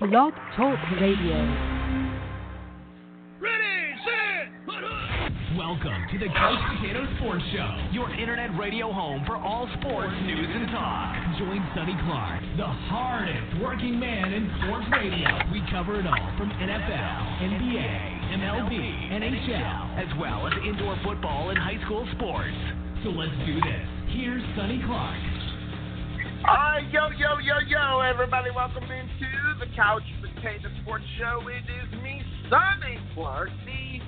Blog Talk Radio. Ready, set, Welcome to the Couch Potato Sports Show, your internet radio home for all sports news and talk. Join Sonny Clark, the hardest working man in sports radio. We cover it all from NFL, NBA, MLB, NHL, as well as indoor football and high school sports. So let's do this. Here's Sonny Clark. Right, yo, yo, yo, yo, everybody, welcome into the Couch Potato Sports Show. It is me, Sonny Clark, the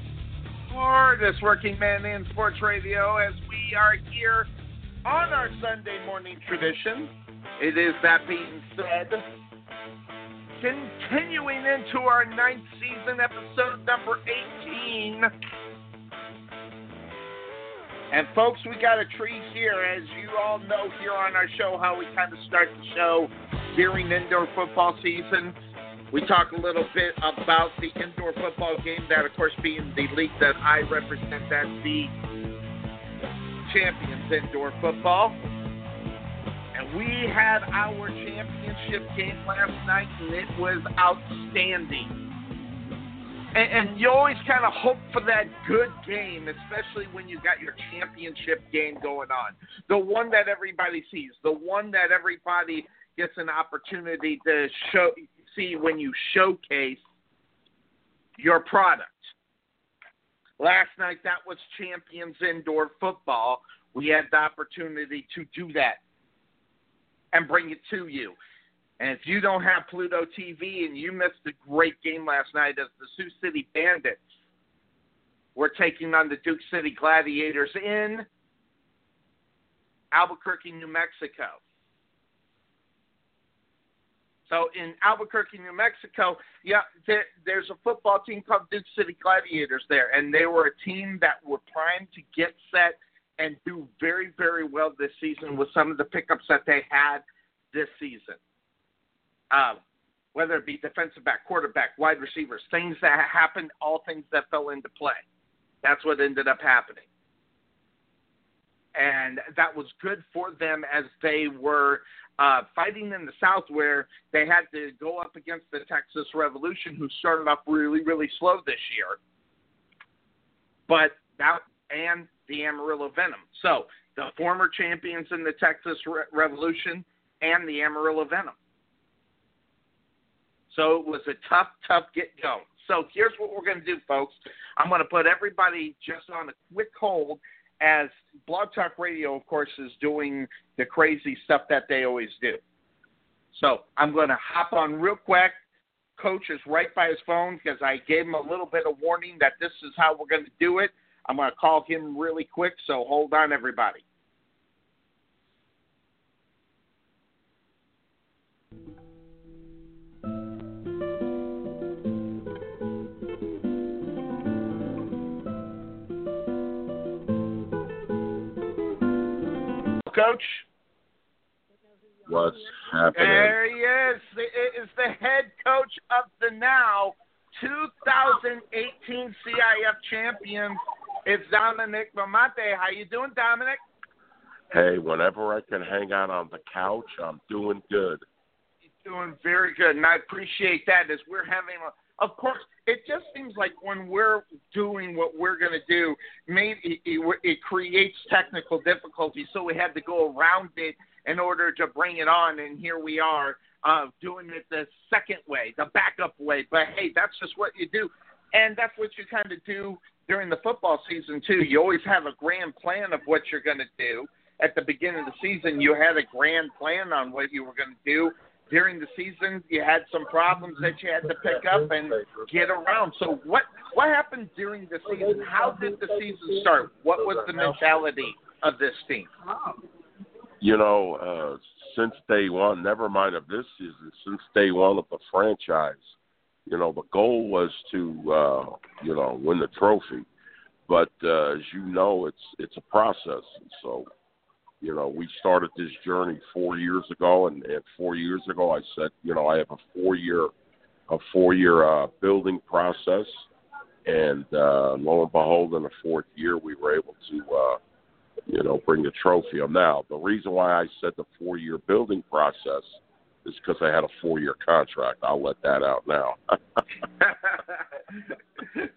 hardest working man in sports radio, as we are here on our Sunday morning tradition. It is that being said, continuing into our ninth season, episode number 18. And folks, we got a treat here, as you all know here on our show, how we kind of start the show during indoor football season. We talk a little bit about the indoor football game, that of course being the league that I represent, that's the Champions Indoor Football. And we had our championship game last night, and it was outstanding. And, and you always kind of hope for that good game, especially when you got your championship game going on. The one that everybody sees, the one that everybody gets an opportunity to show see when you showcase your product. Last night, that was Champions Indoor Football. We had the opportunity to do that and bring it to you. And if you don't have Pluto TV and you missed a great game last night as the Sioux City Bandits were taking on the Duke City Gladiators in Albuquerque, New Mexico. So in Albuquerque, New Mexico, yeah, there, there's a football team called Duke City Gladiators there, and they were a team that were primed to get set and do very, very well this season with some of the pickups that they had this season. Um, whether it be defensive back, quarterback, wide receivers, things that happened, all things that fell into play. That's what ended up happening. And that was good for them as they were uh, fighting in the South, where they had to go up against the Texas Revolution, who started off really, really slow this year. But that and the Amarillo Venom. So the former champions in the Texas Re- Revolution and the Amarillo Venom. So it was a tough, tough get go. So here's what we're going to do, folks. I'm going to put everybody just on a quick hold as Blog Talk Radio, of course, is doing the crazy stuff that they always do. So I'm going to hop on real quick. Coach is right by his phone because I gave him a little bit of warning that this is how we're going to do it. I'm going to call him really quick, so hold on, everybody. Coach. What's happening? There he is. It is the head coach of the now 2018 CIF champions. It's Dominic Bramante. How you doing, Dominic? Hey, whenever I can hang out on the couch, I'm doing good. You're doing very good, and I appreciate that. As we're having a of course, it just seems like when we're doing what we're going to do, maybe it, it creates technical difficulties. So we had to go around it in order to bring it on, and here we are uh, doing it the second way, the backup way. But hey, that's just what you do, and that's what you kind of do during the football season too. You always have a grand plan of what you're going to do. At the beginning of the season, you had a grand plan on what you were going to do during the season you had some problems that you had to pick up and get around. So what what happened during the season? How did the season start? What was the mentality of this team? You know, uh, since day one, never mind of this season, since day one of the franchise, you know, the goal was to, uh, you know, win the trophy. But uh, as you know, it's it's a process. So, you know, we started this journey four years ago, and, and four years ago, I said, you know, I have a four year, a four year uh, building process, and uh, lo and behold, in the fourth year, we were able to. Uh, you know, bring the trophy. Now, the reason why I said the four year building process is because I had a four year contract. I'll let that out now.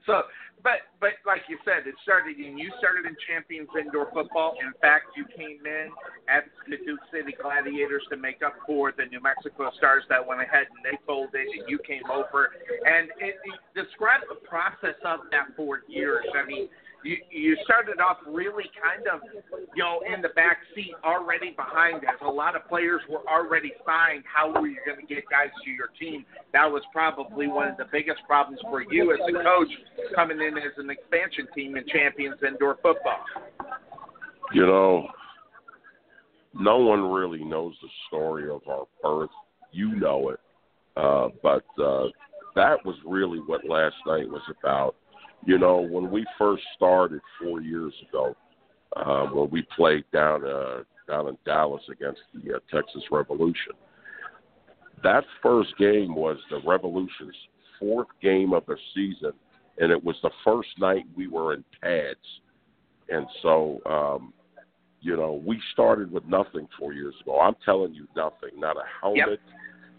so, but but like you said, it started in you started in Champions Indoor Football. In fact, you came in at the Duke City Gladiators to make up for the New Mexico Stars that went ahead and they folded, and you came over. And it, it, describe the process of that four years. I mean you you started off really kind of you know in the back seat already behind us. A lot of players were already signed. How were you going to get guys to your team? That was probably one of the biggest problems for you as a coach coming in as an expansion team in Champions Indoor Football. You know, no one really knows the story of our birth. You know it, uh, but uh, that was really what last night was about you know, when we first started four years ago, uh, when we played down uh, down in Dallas against the uh, Texas Revolution, that first game was the Revolution's fourth game of the season, and it was the first night we were in pads, and so. Um, you know, we started with nothing four years ago. I'm telling you, nothing. Not a helmet.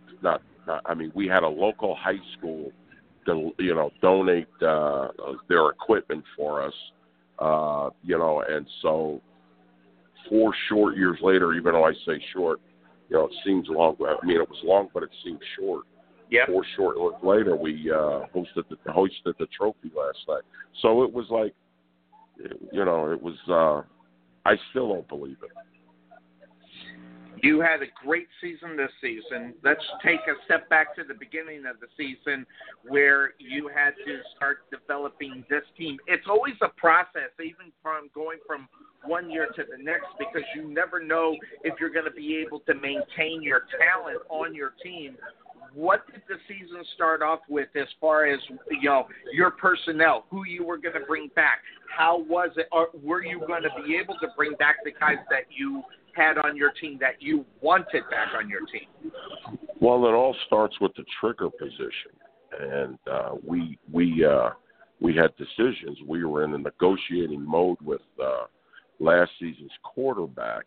Yep. Not, not. I mean, we had a local high school you know donate uh, their equipment for us. Uh, you know, and so four short years later, even though I say short, you know, it seems long. I mean, it was long, but it seems short. Yeah. Four short later, we uh, hosted the hosted the trophy last night. So it was like, you know, it was. Uh, I still don't believe it. You had a great season this season. Let's take a step back to the beginning of the season where you had to start developing this team. It's always a process, even from going from one year to the next, because you never know if you're going to be able to maintain your talent on your team what did the season start off with as far as you know your personnel, who you were going to bring back? How was it? Or were you going to be able to bring back the guys that you had on your team that you wanted back on your team? Well, it all starts with the trigger position, and uh, we we uh, we had decisions. We were in a negotiating mode with uh, last season's quarterback,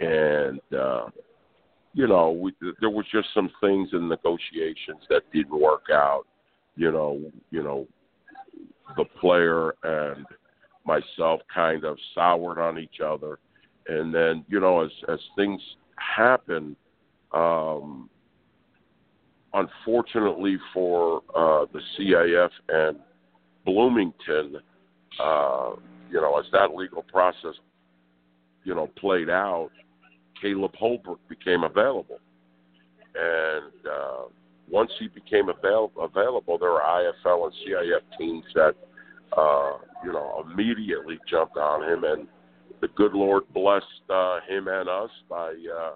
and uh, you know we, there was just some things in negotiations that didn't work out. You know, you know, the player and myself kind of soured on each other and then you know as as things happen um unfortunately for uh the CIF and Bloomington uh you know as that legal process you know played out Caleb Holbrook became available. And uh once he became avail- available there were IFL and CIF teams that uh you know immediately jumped on him and the good Lord blessed uh, him and us by, uh,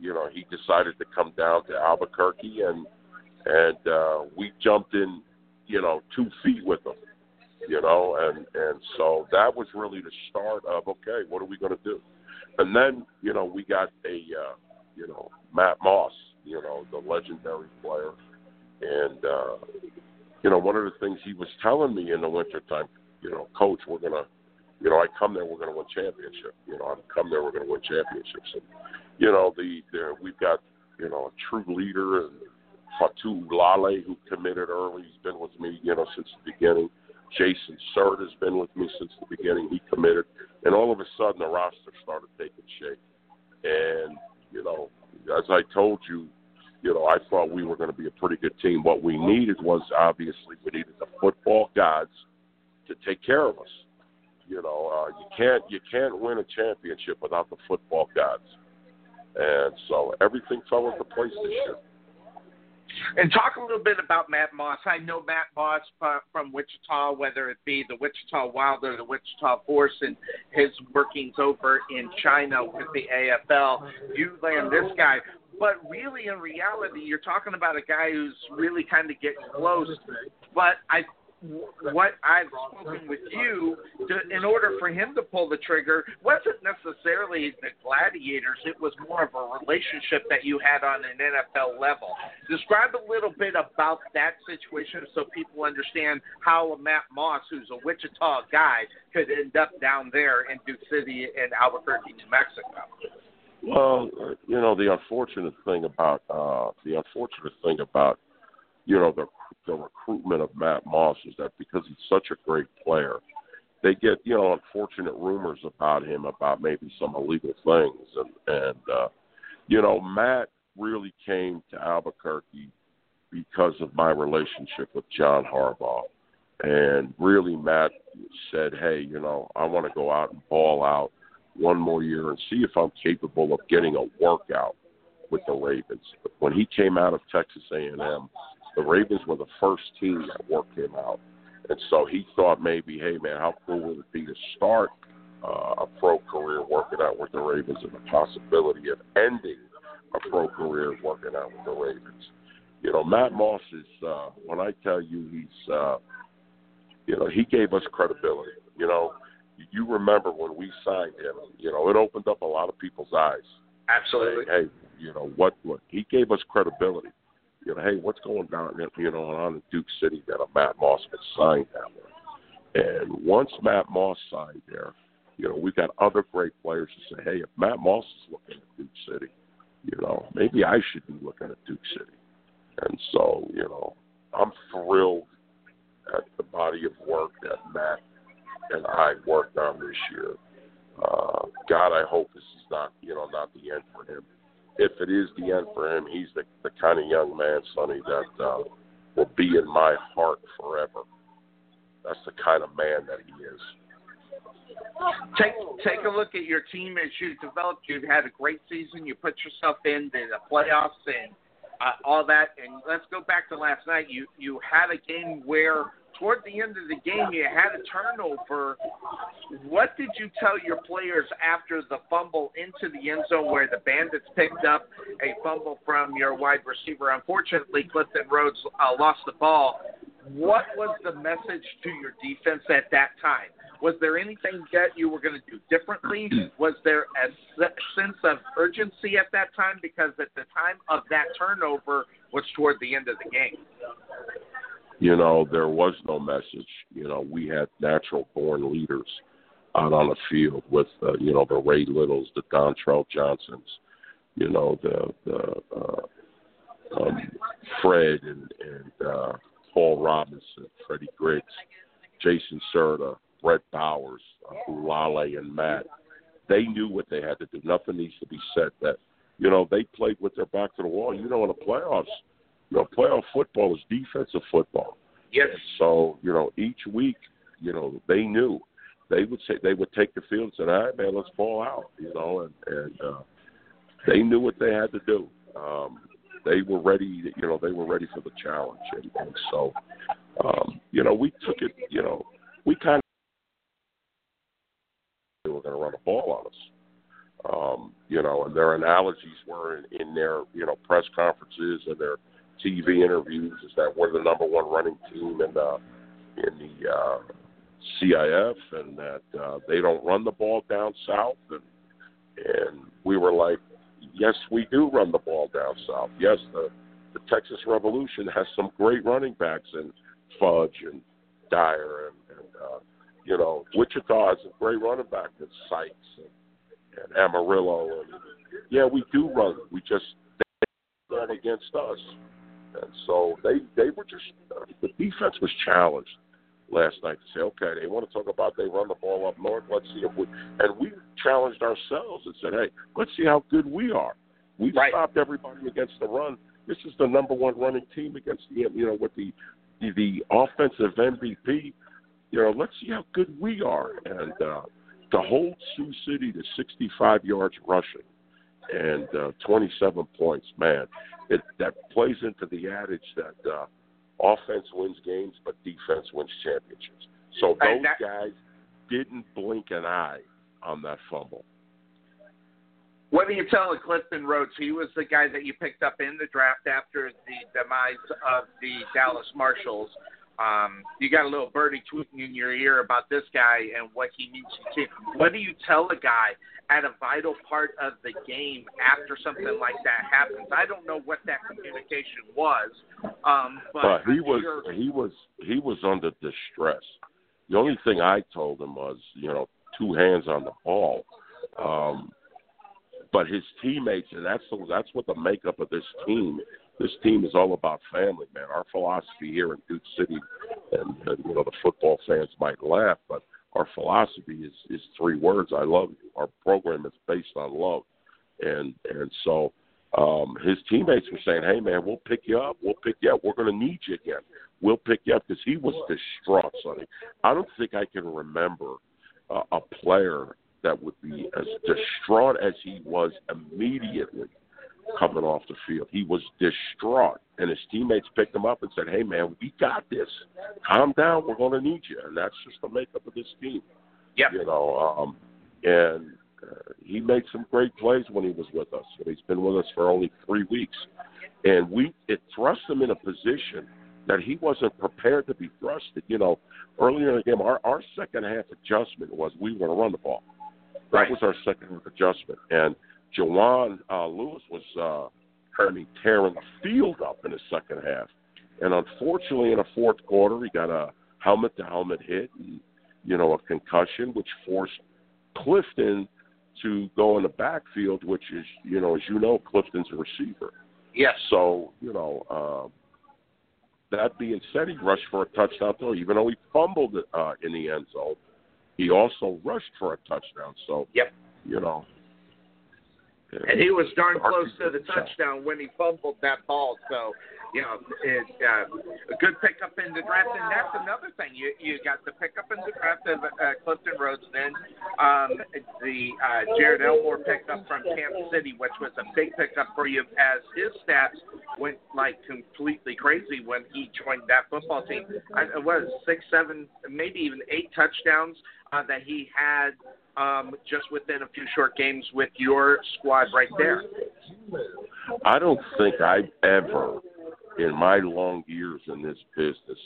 you know, he decided to come down to Albuquerque and and uh, we jumped in, you know, two feet with him, you know, and and so that was really the start of okay, what are we going to do? And then you know we got a, uh, you know, Matt Moss, you know, the legendary player, and uh, you know one of the things he was telling me in the wintertime, you know, coach, we're gonna you know, I come there, we're going to win championship. You know, I come there, we're going to win championships. And you know, the, the we've got you know a true leader and Fatu Lale who committed early. He's been with me, you know, since the beginning. Jason Serta has been with me since the beginning. He committed, and all of a sudden the roster started taking shape. And you know, as I told you, you know, I thought we were going to be a pretty good team. What we needed was obviously we needed the football gods to take care of us you know, uh, you can't you can't win a championship without the football gods, and so everything fell into place this year. And talk a little bit about Matt Moss. I know Matt Moss from Wichita, whether it be the Wichita Wild or the Wichita Force, and his workings over in China with the AFL. You land this guy. But really, in reality, you're talking about a guy who's really kind of getting close. But I what I've spoken with you, to, in order for him to pull the trigger, wasn't necessarily the gladiators. It was more of a relationship that you had on an NFL level. Describe a little bit about that situation so people understand how a Matt Moss, who's a Wichita guy, could end up down there in Duke City and Albuquerque, New Mexico. Well, you know the unfortunate thing about uh, the unfortunate thing about you know the the recruitment of Matt Moss is that because he's such a great player, they get you know unfortunate rumors about him about maybe some illegal things and and uh, you know Matt really came to Albuquerque because of my relationship with John Harbaugh. And really, Matt said, "Hey, you know, I want to go out and ball out one more year and see if I'm capable of getting a workout with the Ravens." When he came out of Texas A&M, the Ravens were the first team that worked him out. And so he thought maybe, hey, man, how cool would it be to start uh, a pro career working out with the Ravens and the possibility of ending a pro career working out with the Ravens? You know, Matt Moss is, uh, when I tell you he's, uh, you know, he gave us credibility. You know, you remember when we signed him, you know, it opened up a lot of people's eyes. Absolutely. Hey, you know, what, what, he gave us credibility you know, hey, what's going down, you know, on in Duke City that a Matt Moss has signed down there. And once Matt Moss signed there, you know, we've got other great players to say, hey, if Matt Moss is looking at Duke City, you know, maybe I should be looking at Duke City. And so, you know, I'm thrilled at the body of work that Matt and I worked on this year. Uh, God, I hope this is not, you know, not the end for him if it is the end for him, he's the, the kind of young man, Sonny, that uh, will be in my heart forever. That's the kind of man that he is. Take take a look at your team as you've developed. You've had a great season. You put yourself into the playoffs and uh, all that. And let's go back to last night. You you had a game where toward the end of the game, you had a turnover. What did you tell your players after the fumble into the end zone where the Bandits picked up a fumble from your wide receiver? Unfortunately, Clifton Rhodes uh, lost the ball. What was the message to your defense at that time? Was there anything that you were going to do differently? Was there a sense of urgency at that time? Because at the time of that turnover was toward the end of the game you know, there was no message. You know, we had natural born leaders out on the field with, uh, you know, the Ray Littles, the Dontrell Johnsons, you know, the the uh, um, Fred and and uh, Paul Robinson, Freddie Griggs, Jason Serta, Brett Bowers, uh, Ulale, and Matt. They knew what they had to do. Nothing needs to be said. That you know they played with their back to the wall. You know, in the playoffs, you know, playoff football is defensive football. Yes. So you know, each week, you know, they knew they would say they would take the field and say, "All right, man, let's ball out," you know, and and uh, they knew what they had to do. Um, they were ready, you know, they were ready for the challenge, and, and so, um, you know, we took it, you know, we kind of they were going to run a ball on us. Um, you know, and their analogies were in, in their, you know, press conferences and their TV interviews is that we're the number one running team in the in the uh, CIF, and that uh, they don't run the ball down south, and and we were like, yes, we do run the ball down south. Yes, the the Texas Revolution has some great running backs and Fudge and Dyer and, and uh, you know Wichita has a great running back in Sykes and, and Amarillo and yeah, we do run. We just they run against us. And so they they were just the defense was challenged last night to say, okay, they want to talk about they run the ball up north. Let's see if we and we challenged ourselves and said, hey, let's see how good we are. We right. stopped everybody against the run. This is the number one running team against the you know with the the, the offensive MVP. You know, let's see how good we are. And uh, to hold Sioux City to 65 yards rushing and uh, 27 points, man, it that plays into the adage that uh, offense wins games, but defense wins championships. So those that- guys didn't blink an eye on that fumble. What do you tell of Clifton Rhodes? He was the guy that you picked up in the draft after the demise of the Dallas Marshals. Um, you got a little birdie tweeting in your ear about this guy and what he means to team. What do you tell a guy at a vital part of the game after something like that happens? I don't know what that communication was, um, but, But he was sure- he was he was under distress. The only thing I told him was, you know, two hands on the ball. Um, but his teammates, and that's that's what the makeup of this team. This team is all about family, man. Our philosophy here in Duke City, and, and you know the football fans might laugh, but our philosophy is is three words: I love you. Our program is based on love, and and so um, his teammates were saying, "Hey, man, we'll pick you up. We'll pick you up. We're going to need you again. We'll pick you up." Because he was distraught, Sonny. I don't think I can remember uh, a player that would be as distraught as he was immediately coming off the field. He was distraught, and his teammates picked him up and said, "Hey, man, we got this. Calm down. We're going to need you." And that's just the makeup of this team. Yep. You know, um, and uh, he made some great plays when he was with us. But He's been with us for only three weeks, and we it thrust him in a position that he wasn't prepared to be thrusted. You know, earlier in the game, our our second half adjustment was we were going to run the ball. That Right. was our second half adjustment, and Jawan uh, Lewis was, uh, mean, tearing the field up in the second half. And unfortunately, in the fourth quarter, he got a helmet to helmet hit and, you know, a concussion, which forced Clifton to go in the backfield, which is, you know, as you know, Clifton's a receiver. yes. So, you know, um, that being said, he rushed for a touchdown throw. Even though he fumbled it, uh, in the end zone, he also rushed for a touchdown. So, Yep. you know. And he was darn close to the touchdown when he fumbled that ball. So, you know, it, uh, a good pickup in the draft. And that's another thing. You you got the pickup in the draft of uh, Clifton Rhodes. Then um, the uh, Jared Elmore picked up from Kansas City, which was a big pickup for you as his stats went like completely crazy when he joined that football team. I, it was six, seven, maybe even eight touchdowns uh, that he had um, just within a few short games with your squad right there. I don't think I've ever, in my long years in this business,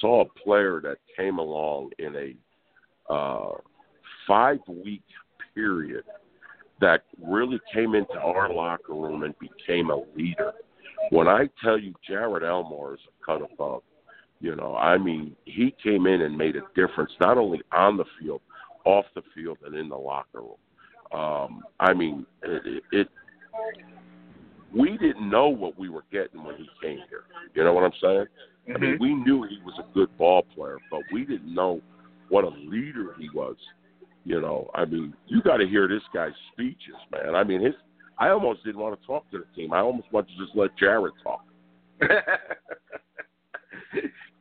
saw a player that came along in a uh, five week period that really came into our locker room and became a leader. When I tell you Jared Elmore is a cut above, you know, I mean, he came in and made a difference not only on the field, off the field, and in the locker room. Um, I mean, it, it we didn't know what we were getting when he came here. You know what I'm saying? I mean, we knew he was a good ball player, but we didn't know what a leader he was. You know, I mean, you got to hear this guy's speeches, man. I mean, his. I almost didn't want to talk to the team. I almost wanted to just let Jared talk.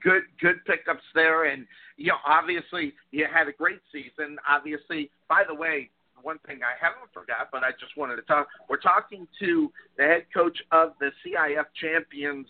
good good pickups there. And you know obviously you had a great season. Obviously by the way one thing I haven't forgot but I just wanted to talk we're talking to the head coach of the CIF champions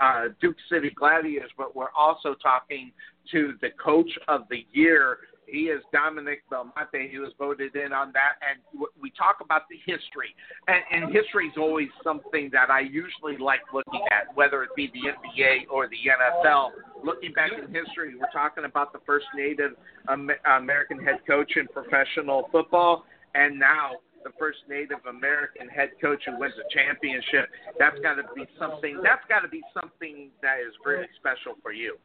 uh, Duke City Gladiators but we're also talking to the coach of the year he is Dominic Bramante. He was voted in on that, and we talk about the history. And, and history is always something that I usually like looking at, whether it be the NBA or the NFL. Looking back in history, we're talking about the first Native American head coach in professional football, and now the first Native American head coach who wins a championship. That's got to be something. That's got to be something that is really special for you.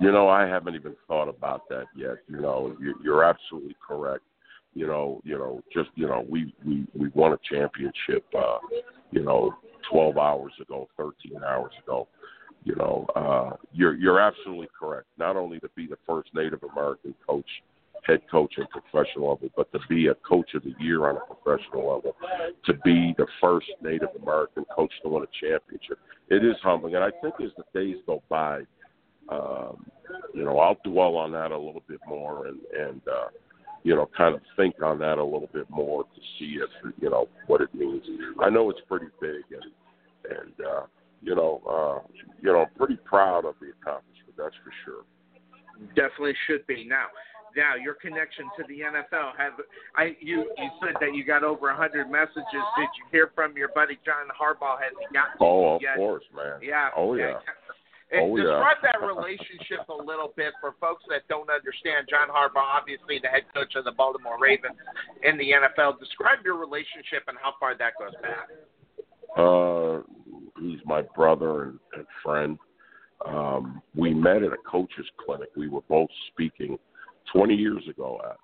You know, I haven't even thought about that yet. You know, you- you're absolutely correct. You know, you know, just you know, we we we won a championship. uh, You know, 12 hours ago, 13 hours ago. You know, uh, you're you're absolutely correct. Not only to be the first Native American coach, head coach in professional level, but to be a coach of the year on a professional level, to be the first Native American coach to win a championship. It is humbling, and I think as the days go by, um, you know, I'll dwell on that a little bit more, and and uh, you know, kind of think on that a little bit more to see if you know what it means. I know it's pretty big, and and uh, you know, uh, you know, I'm pretty proud of the accomplishment. That's for sure. Definitely should be now. Now your connection to the NFL have I you you said that you got over a hundred messages. Did you hear from your buddy John Harbaugh? Has he got Oh, of yet? course, man. Yeah. Oh yeah. And Oh, yeah. describe that relationship a little bit for folks that don't understand. John Harbaugh, obviously the head coach of the Baltimore Ravens in the NFL. Describe your relationship and how far that goes back. Uh, he's my brother and, and friend. Um, we met at a coaches clinic. We were both speaking 20 years ago at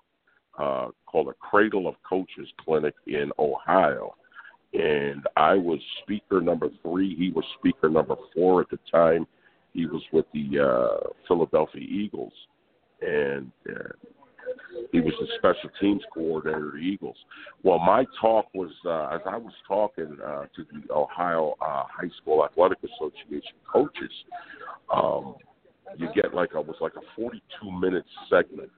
uh, called a Cradle of Coaches Clinic in Ohio, and I was speaker number three. He was speaker number four at the time. He was with the uh, Philadelphia Eagles, and uh, he was the special teams coordinator of the Eagles. Well, my talk was uh, as I was talking uh, to the Ohio uh, High School Athletic Association coaches. Um, you get like a was like a 42 minute segment,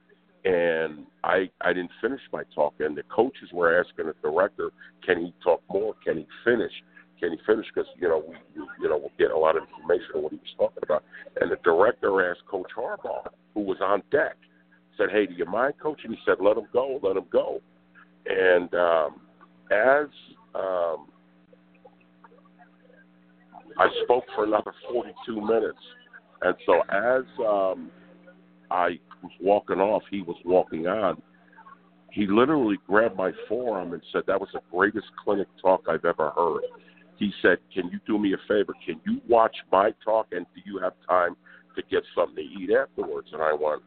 and I I didn't finish my talk, and the coaches were asking the director, can he talk more? Can he finish? Can he finish? Because you know we you know we'll get a lot of information on what he was talking about. And the director asked Coach Harbaugh, who was on deck, said, "Hey, do you mind, Coach?" And he said, "Let him go, let him go." And um, as um, I spoke for another 42 minutes, and so as um, I was walking off, he was walking on. He literally grabbed my forearm and said, "That was the greatest clinic talk I've ever heard." He said, "Can you do me a favor? Can you watch my talk, and do you have time to get something to eat afterwards?" And I went,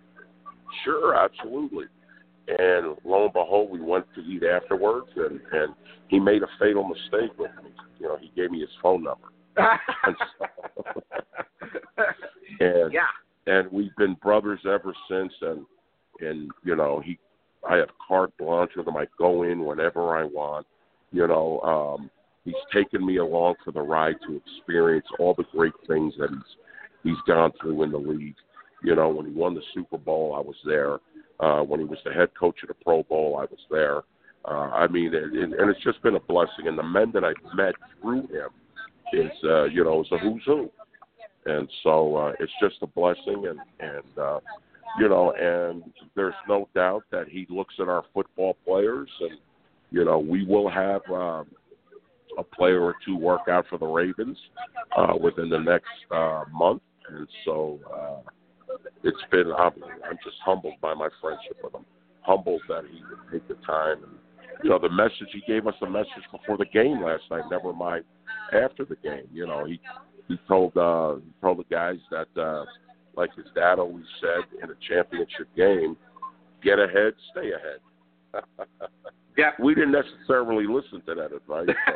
"Sure, absolutely." And lo and behold, we went to eat afterwards, and and he made a fatal mistake with me. You know, he gave me his phone number, and, so, and yeah. and we've been brothers ever since. And and you know, he, I have carte blanche with him. I go in whenever I want. You know, um, he's taken me along for the ride to experience all the great things that he's he's gone through in the league. You know, when he won the Super Bowl, I was there. Uh, when he was the head coach of the Pro Bowl, I was there. Uh, I mean, and, and it's just been a blessing. And the men that I've met through him is, uh, you know, is a who's who. And so uh, it's just a blessing, and and uh, you know, and there's no doubt that he looks at our football players, and you know, we will have um, a player or two work out for the Ravens uh, within the next uh, month, and so uh, it's been. I'm, I'm just humbled by my friendship with him. Humbled that he would take the time, and you know, the message he gave us a message before the game last night. Never mind after the game. You know, he he told uh, he told the guys that, uh, like his dad always said in a championship game, get ahead, stay ahead. Yeah. we didn't necessarily listen to that advice. But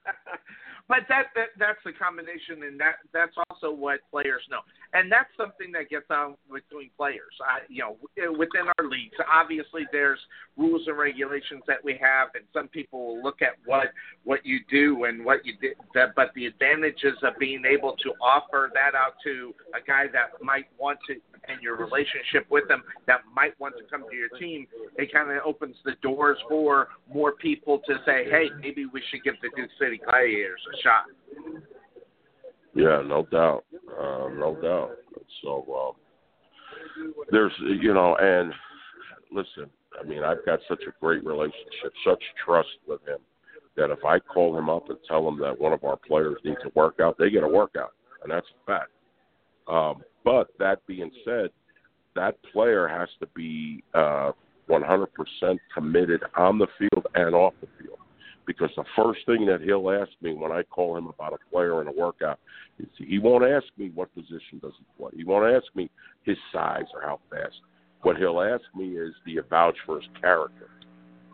but that, that that's the combination, and that that's also what players know, and that's something that gets on between players. I, you know, within our leagues, obviously there's rules and regulations that we have, and some people will look at what what you do and what you did. That, but the advantages of being able to offer that out to a guy that might want to and your relationship with them that might want to come to your team, it kind of opens the doors for more people to say, hey, maybe we should give the Duke City Gladiators shot. Yeah, no doubt, uh, no doubt. So um, there's, you know, and listen, I mean, I've got such a great relationship, such trust with him that if I call him up and tell him that one of our players needs a workout, they get a workout, and that's a fact. Um, but that being said, that player has to be uh, 100% committed on the field and off the field. Because the first thing that he'll ask me when I call him about a player and a workout is he won't ask me what position does he play. He won't ask me his size or how fast. What he'll ask me is do you vouch for his character?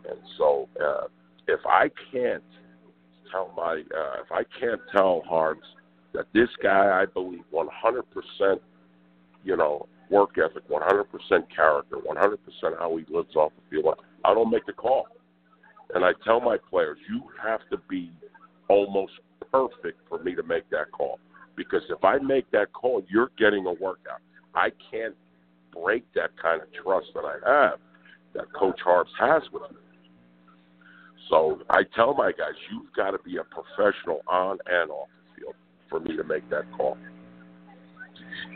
And so uh, if I can't tell my uh, if I can't tell Harbs that this guy I believe 100% you know work ethic, 100% character, 100% how he lives off the field, I don't make the call. And I tell my players, you have to be almost perfect for me to make that call. Because if I make that call, you're getting a workout. I can't break that kind of trust that I have. that Coach Harbs has with me. So I tell my guys, you've got to be a professional on and off the field for me to make that call.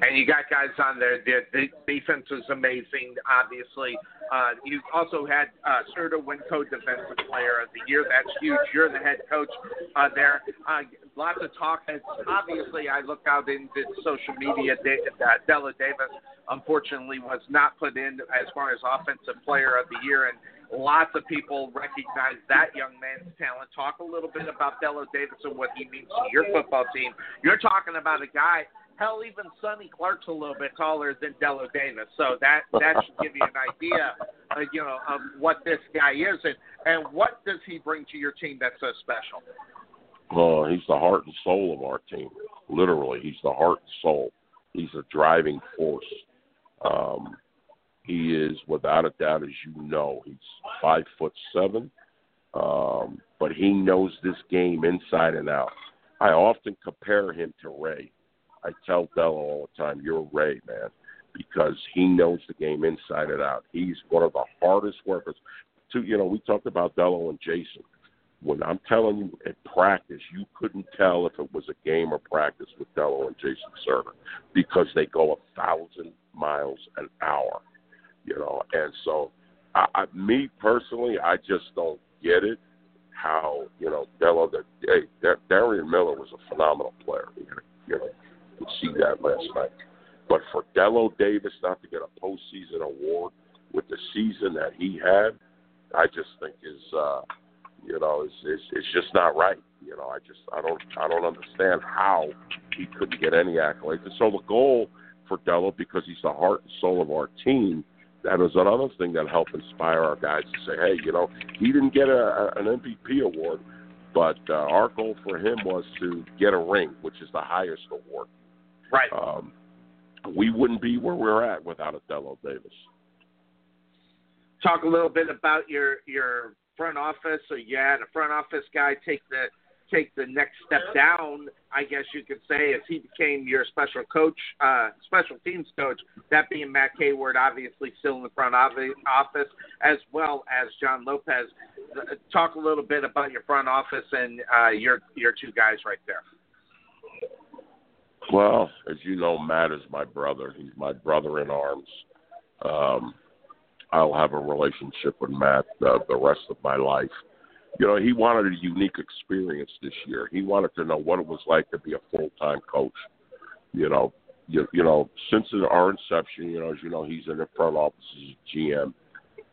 And you got guys on there. The, defense was amazing, obviously. Uh, you also had uh, Serta win co-defensive player of the year. That's huge. You're the head coach uh, there. Uh, lots of talk. It's obviously, I look out into social media. that Dello Davis, unfortunately, was not put in as far as offensive player of the year, and lots of people recognize that young man's talent. Talk a little bit about Dello Davis and what he means to your football team. You're talking about a guy Hell, even Sonny Clark's a little bit taller than Dello Davis, so that that should give you an idea, uh, you know, of what this guy is and and what does he bring to your team that's so special. Oh, he's the heart and soul of our team. Literally, he's the heart and soul. He's a driving force. Um, he is, without a doubt, as you know, he's five foot seven, um, but he knows this game inside and out. I often compare him to Ray. I tell Dello all the time, "You're Ray, man," because he knows the game inside and out. He's one of the hardest workers. To you know, we talked about Dello and Jason. When I'm telling you at practice, you couldn't tell if it was a game or practice with Dello and Jason Serta because they go a thousand miles an hour. You know, and so I, I, me personally, I just don't get it. How you know Dello that hey Darian Miller was a phenomenal player. You know, see that last night. But for Dello Davis not to get a postseason award with the season that he had, I just think is uh, you know is is it's just not right. You know, I just I don't I don't understand how he couldn't get any accolades. And so the goal for Dello, because he's the heart and soul of our team, that is another thing that helped inspire our guys to say, hey, you know, he didn't get a, an MVP award, but uh, our goal for him was to get a ring, which is the highest award. Right. Um, we wouldn't be where we're at without Dello Davis. Talk a little bit about your your front office. So you had a front office guy take the take the next step down, I guess you could say, as he became your special coach, uh, special teams coach. That being Matt Hayward, obviously still in the front office, as well as John Lopez. Talk a little bit about your front office and uh, your your two guys right there. Well, as you know, Matt is my brother. He's my brother in arms. Um, I'll have a relationship with Matt uh, the rest of my life. You know, he wanted a unique experience this year. He wanted to know what it was like to be a full time coach. You know, you, you know, since our inception, you know, as you know, he's in the front office as GM.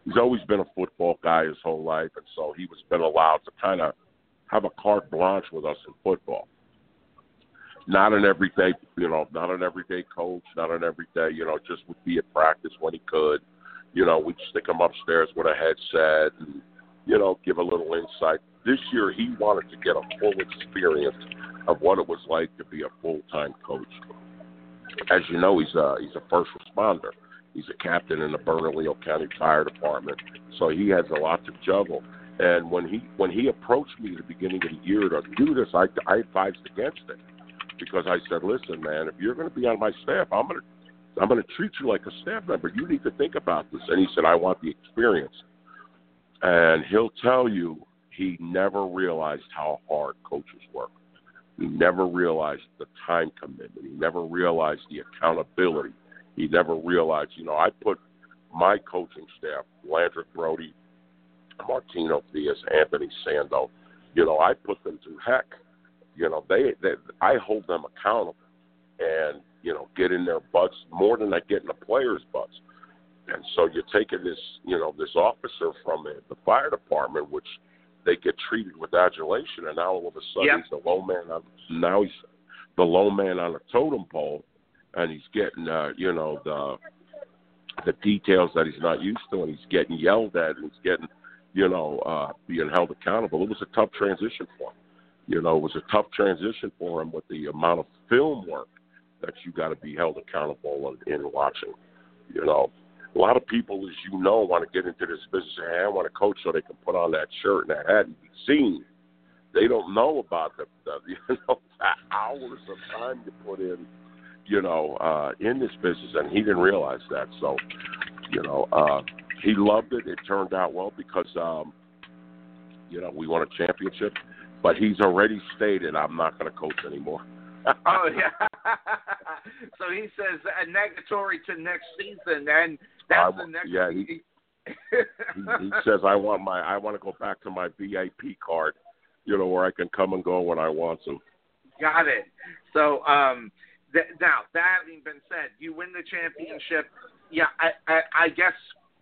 He's always been a football guy his whole life, and so he was been allowed to kind of have a carte blanche with us in football not an everyday, you know, not an everyday coach, not an everyday, you know, just would be at practice when he could. You know, we'd stick him upstairs with a headset and, you know, give a little insight. This year, he wanted to get a full experience of what it was like to be a full time coach. As you know, he's a he's a first responder. He's a captain in the Bernalillo County Fire Department, so he has a lot to juggle. And when he when he approached me at the beginning of the year to do this, I, I advised against it because I said, listen, man, if you're going to be on my staff, I'm going to I'm going to treat you like a staff member. You need to think about this. And he said, I want the experience. And he'll tell you he never realized how hard coaches work. He never realized the time commitment. He never realized the accountability. He never realized, you know, I put my coaching staff, Landrick Brody, Martino Diaz, Anthony Sando, you know, I put them through heck you know, they, they I hold them accountable, and you know, get in their butts more than I get in the players' butts. And so you're taking this, you know, this officer from the, the fire department, which they get treated with adulation, and now all of a sudden yep. he's the low man. On, now he's the low man on the totem pole, and he's getting, uh, you know, the the details that he's not used to, and he's getting yelled at, and he's getting, you know, uh, being held accountable. It was a tough transition for him. You know, it was a tough transition for him with the amount of film work that you got to be held accountable in, in watching. You know, a lot of people, as you know, want to get into this business and hey, I want to coach so they can put on that shirt and that hat and be seen. They don't know about the, the you know the hours of time you put in, you know, uh, in this business, and he didn't realize that. So, you know, uh, he loved it. It turned out well because um, you know we won a championship, but he's already stated I'm not going to coach anymore. oh yeah. so he says a negatory to next season, and that's I- the next. yeah, he- he, he says I want my I want to go back to my VIP card, you know, where I can come and go when I want to. Got it. So um, th- now that having been said, you win the championship. Yeah, I, I, I guess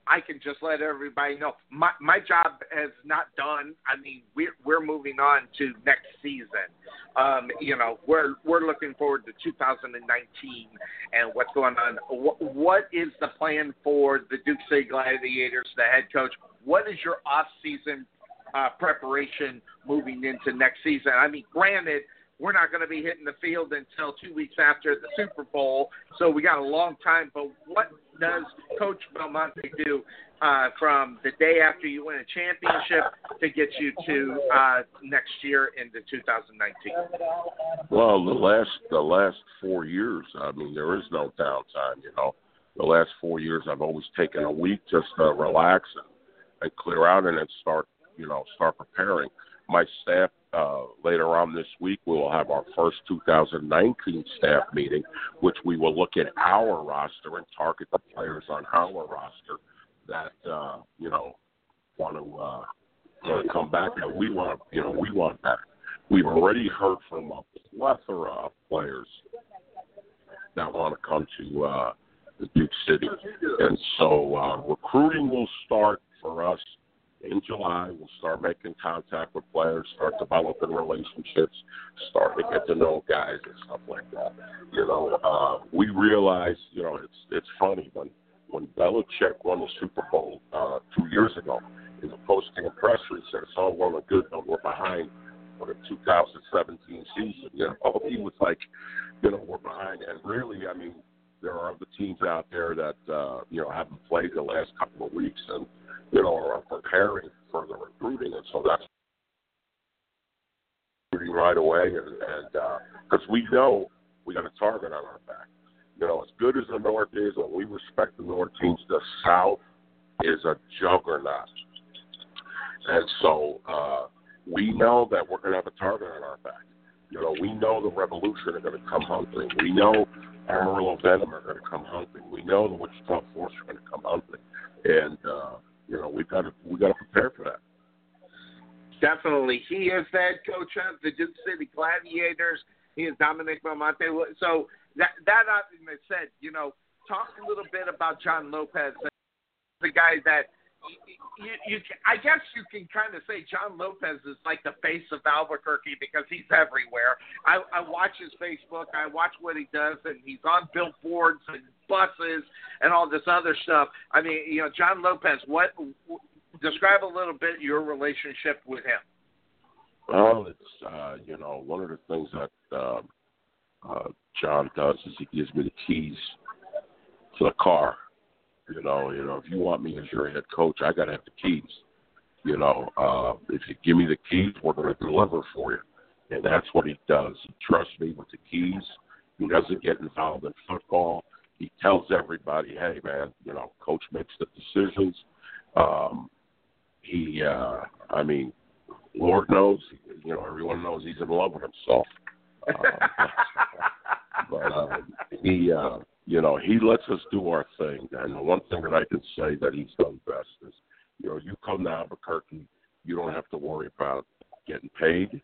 I can just let everybody know my my job is not done. I mean, we're we're moving on to next season. Um, you know, we're we're looking forward to 2019 and what's going on. What, what is the plan for the Duke City Gladiators, the head coach? What is your off season uh, preparation moving into next season? I mean, granted, we're not going to be hitting the field until two weeks after the Super Bowl, so we got a long time. But what does Coach Bramante do uh, from the day after you win a championship to get you to uh, next year into 2019? Well, the last the last four years, I mean, there is no downtime. You know, the last four years, I've always taken a week just to relax and, and clear out, and then start, you know, start preparing. My staff uh, later on this week, we will have our first 2019 staff meeting, which we will look at our roster and target the players on our roster that uh, you know want to uh, want to come back and we want you know we want back. We've already heard from a plethora of players that want to come to uh, the Duke City, and so uh, recruiting will start for us in July. We'll start making contact with players, start developing relationships, start to get to know guys and stuff like that. You know, uh, we realize, you know, it's it's funny when when Belichick won the Super Bowl uh, two years ago. In the post-game press release, said it's all well and good, but we're behind for the 2017 season. You know, he was like, you know, we're behind, and really, I mean, there are other teams out there that uh, you know haven't played the last couple of weeks, and you know are preparing for the recruiting, and so that's recruiting right away, and because we know we got a target on our back. You know, as good as the North is, and we respect the North teams, the South is a juggernaut. And so uh, we know that we're going to have a target on our back. You know, we know the Revolution are going to come hunting. We know Amarillo Venom are going to come hunting. We know the Wichita Force are going to come hunting. And, uh, you know, we've got to, we've got to prepare for that. Definitely. He is head coach of the Duke City Gladiators. He is Dominic Bramante. So that that argument said, you know, talk a little bit about John Lopez, the guy that you, you, I guess you can kind of say John Lopez is like the face of Albuquerque because he's everywhere. I, I watch his Facebook, I watch what he does, and he's on billboards and buses and all this other stuff. I mean, you know, John Lopez. What describe a little bit your relationship with him? Well, it's uh, you know one of the things that uh, uh, John does is he gives me the keys to the car. You know, you know, if you want me as your head coach, I gotta have the keys. You know, uh, if you give me the keys, we're gonna deliver for you, and that's what he does. He trusts me with the keys. He doesn't get involved in football. He tells everybody, "Hey, man, you know, coach makes the decisions." Um, he, uh, I mean, Lord knows, you know, everyone knows he's in love with himself. Uh, but um, he, uh, you know, he lets us do our thing. And the one thing that I can say that he's done best is, you know, you come to Albuquerque, you don't have to worry about getting paid.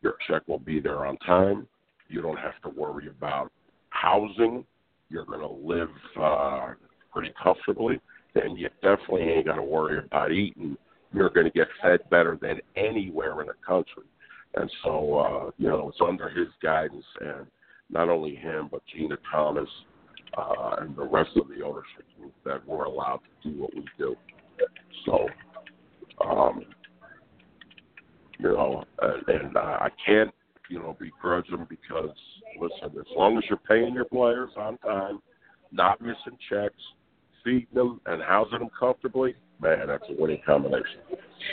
Your check will be there on time. You don't have to worry about housing. You're going to live uh, pretty comfortably, and you definitely ain't got to worry about eating. You're going to get fed better than anywhere in the country. And so, uh, you know, it's under his guidance, and not only him, but Gina Thomas uh, and the rest of the ownership group that we're allowed to do what we do. So, um, you know, and, and I can't, you know, begrudge them because, listen, as long as you're paying your players on time, not missing checks, feeding them, and housing them comfortably, man, that's a winning combination.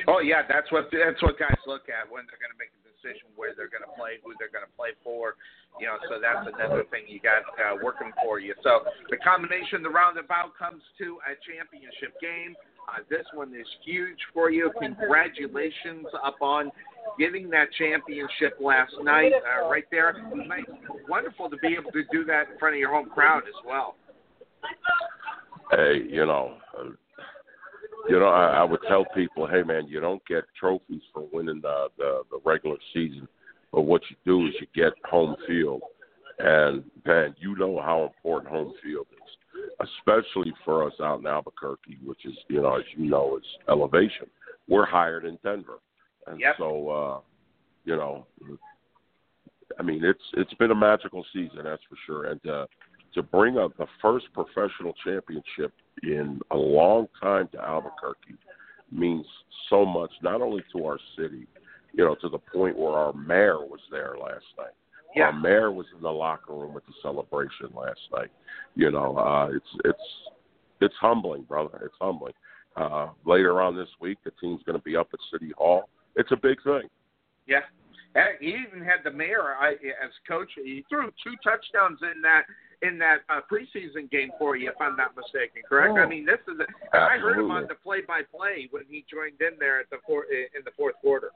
Oh yeah, that's what that's what guys look at when they're going to make a decision where they're going to play, who they're going to play for. You know, so that's another thing you got uh, working for you. So the combination, the roundabout comes to a championship game. Uh, this one is huge for you. Congratulations upon getting that championship last night uh, right there. Nice, wonderful to be able to do that in front of your home crowd as well. Hey, you know, uh, you know, I, I would tell people, hey man, you don't get trophies for winning the, the the regular season, but what you do is you get home field, and man, you know how important home field is, especially for us out in Albuquerque, which is, you know, as you know, is elevation. We're higher than Denver, and Yep. so, uh, you know, I mean, it's it's been a magical season, that's for sure, and uh, to bring up the first professional championship in a long time to Albuquerque means so much, not only to our city, you know, to the point where our mayor was there last night. Yeah. Our mayor was in the locker room with the celebration last night. You know, uh, it's it's it's humbling, brother. It's humbling. Uh, later on this week, the team's going to be up at City Hall. It's a big thing. Yeah. He even had the mayor I, as coach. He threw two touchdowns in that in that uh, preseason game for you, if I'm not mistaken. Correct? I mean, this is. A, I heard him on the play-by-play when he joined in there at the four, in the fourth quarter.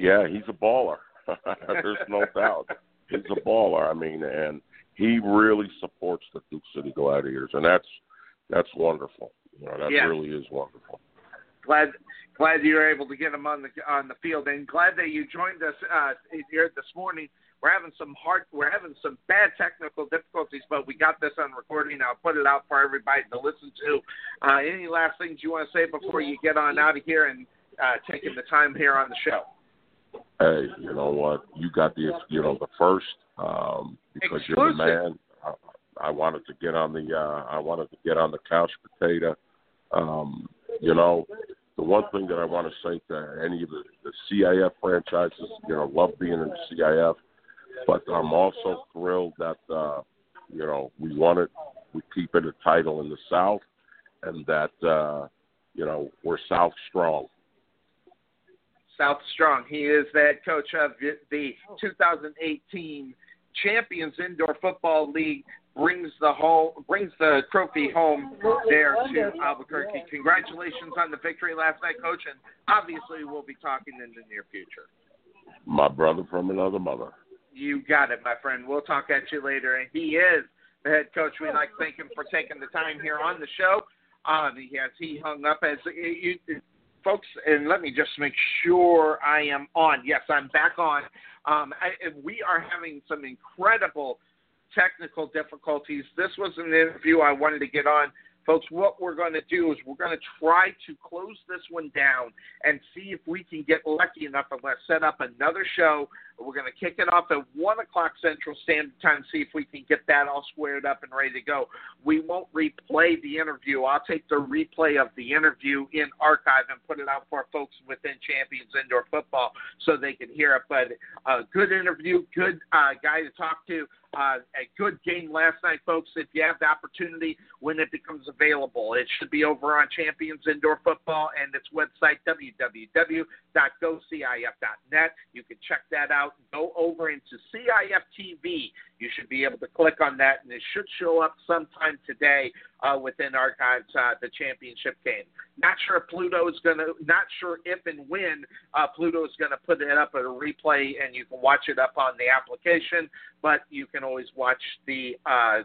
Yeah, he's a baller. There's no doubt. He's a baller. I mean, and he really supports the Duke City Gladiators, and that's that's wonderful. You know, that Yeah. really is wonderful. Glad glad you were able to get him on the on the field, and glad that you joined us uh, here this morning. We're having some hard, we're having some bad technical difficulties, but we got this on recording. I'll put it out for everybody to listen to. Uh, any last things you want to say before you get on out of here and uh, taking the time here on the show? Hey, you know what? You got the you know the first um, because you're the man. I, I wanted to get on the uh, I wanted to get on the couch potato. Um, you know, the one thing that I want to say to any of the, the CIF franchises, you know, love being in the CIF, but I'm also thrilled that uh, you know we won it, we keep it a title in the South, and that uh, you know we're South strong. South Strong. He is the head coach of the 2018 Champions Indoor Football League. Brings the home, brings the trophy home there to Albuquerque. Congratulations on the victory last night, Coach, and obviously we'll be talking in the near future. My brother from another mother. You got it, my friend. We'll talk at you later. And he is the head coach. We'd like to thank him for taking the time here on the show. Uh, he has he hung up as you, folks, and let me just make sure I am on. Yes, I'm back on. Um, I, we are having some incredible technical difficulties. This was an interview I wanted to get on. Folks, what we're going to do is we're going to try to close this one down and see if we can get lucky enough and set up another show. We're going to kick it off at 1 o'clock Central Standard Time, see if we can get that all squared up and ready to go. We won't replay the interview. I'll take the replay of the interview in archive and put it out for folks within Champions Indoor Football so they can hear it. But a good interview, good uh, guy to talk to. Uh, a good game last night, folks. If you have the opportunity when it becomes available, it should be over on Champions Indoor Football and its website, www.gocif.net. You can check that out. Go over into CIF TV. You should be able to click on that, and it should show up sometime today uh, within archives uh, the championship game. Not sure if Pluto is going to, not sure if and when uh, Pluto is going to put it up at a replay, and you can watch it up on the application. But you can always watch the uh,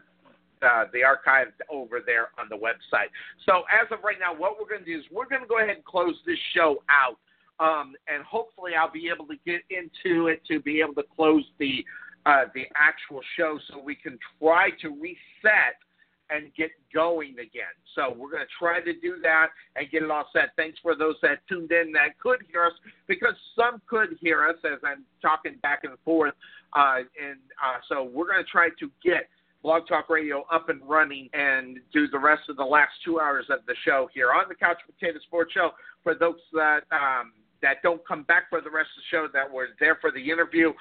uh, the archive over there on the website. So as of right now, what we're going to do is we're going to go ahead and close this show out, um, and hopefully I'll be able to get into it to be able to close the uh, the actual show so we can try to reset and get going again. So we're going to try to do that and get it all set. Thanks for those that tuned in that could hear us because some could hear us as I'm talking back and forth. Uh, and uh, so we're going to try to get Blog Talk Radio up and running and do the rest of the last two hours of the show here on the Couch Potato Sports Show. For those that um, that don't come back for the rest of the show, that were there for the interview,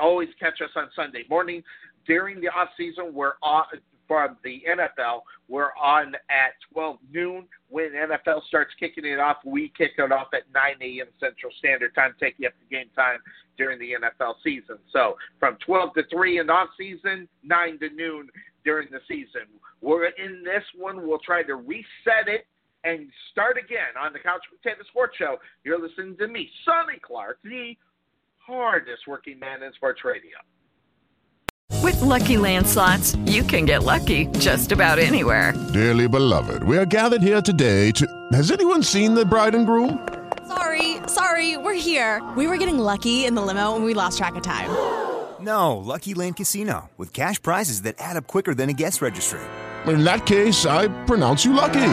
always catch us on Sunday morning during the off season. We're off, from the NFL. We're on at 12 noon. When NFL starts kicking it off, we kick it off at 9 a.m. Central Standard Time, you up to game time during the NFL season. So from 12 to 3 in off season, 9 to noon during the season. We're in this one. We'll try to reset it and start again on the Couch Potato Sports Show. You're listening to me, Sonny Clark, the hardest working man in sports radio. With Lucky Land slots, you can get lucky just about anywhere. Dearly beloved, we are gathered here today to. Has anyone seen the bride and groom? Sorry, sorry, we're here. We were getting lucky in the limo and we lost track of time. No, Lucky Land Casino, with cash prizes that add up quicker than a guest registry. In that case, I pronounce you lucky.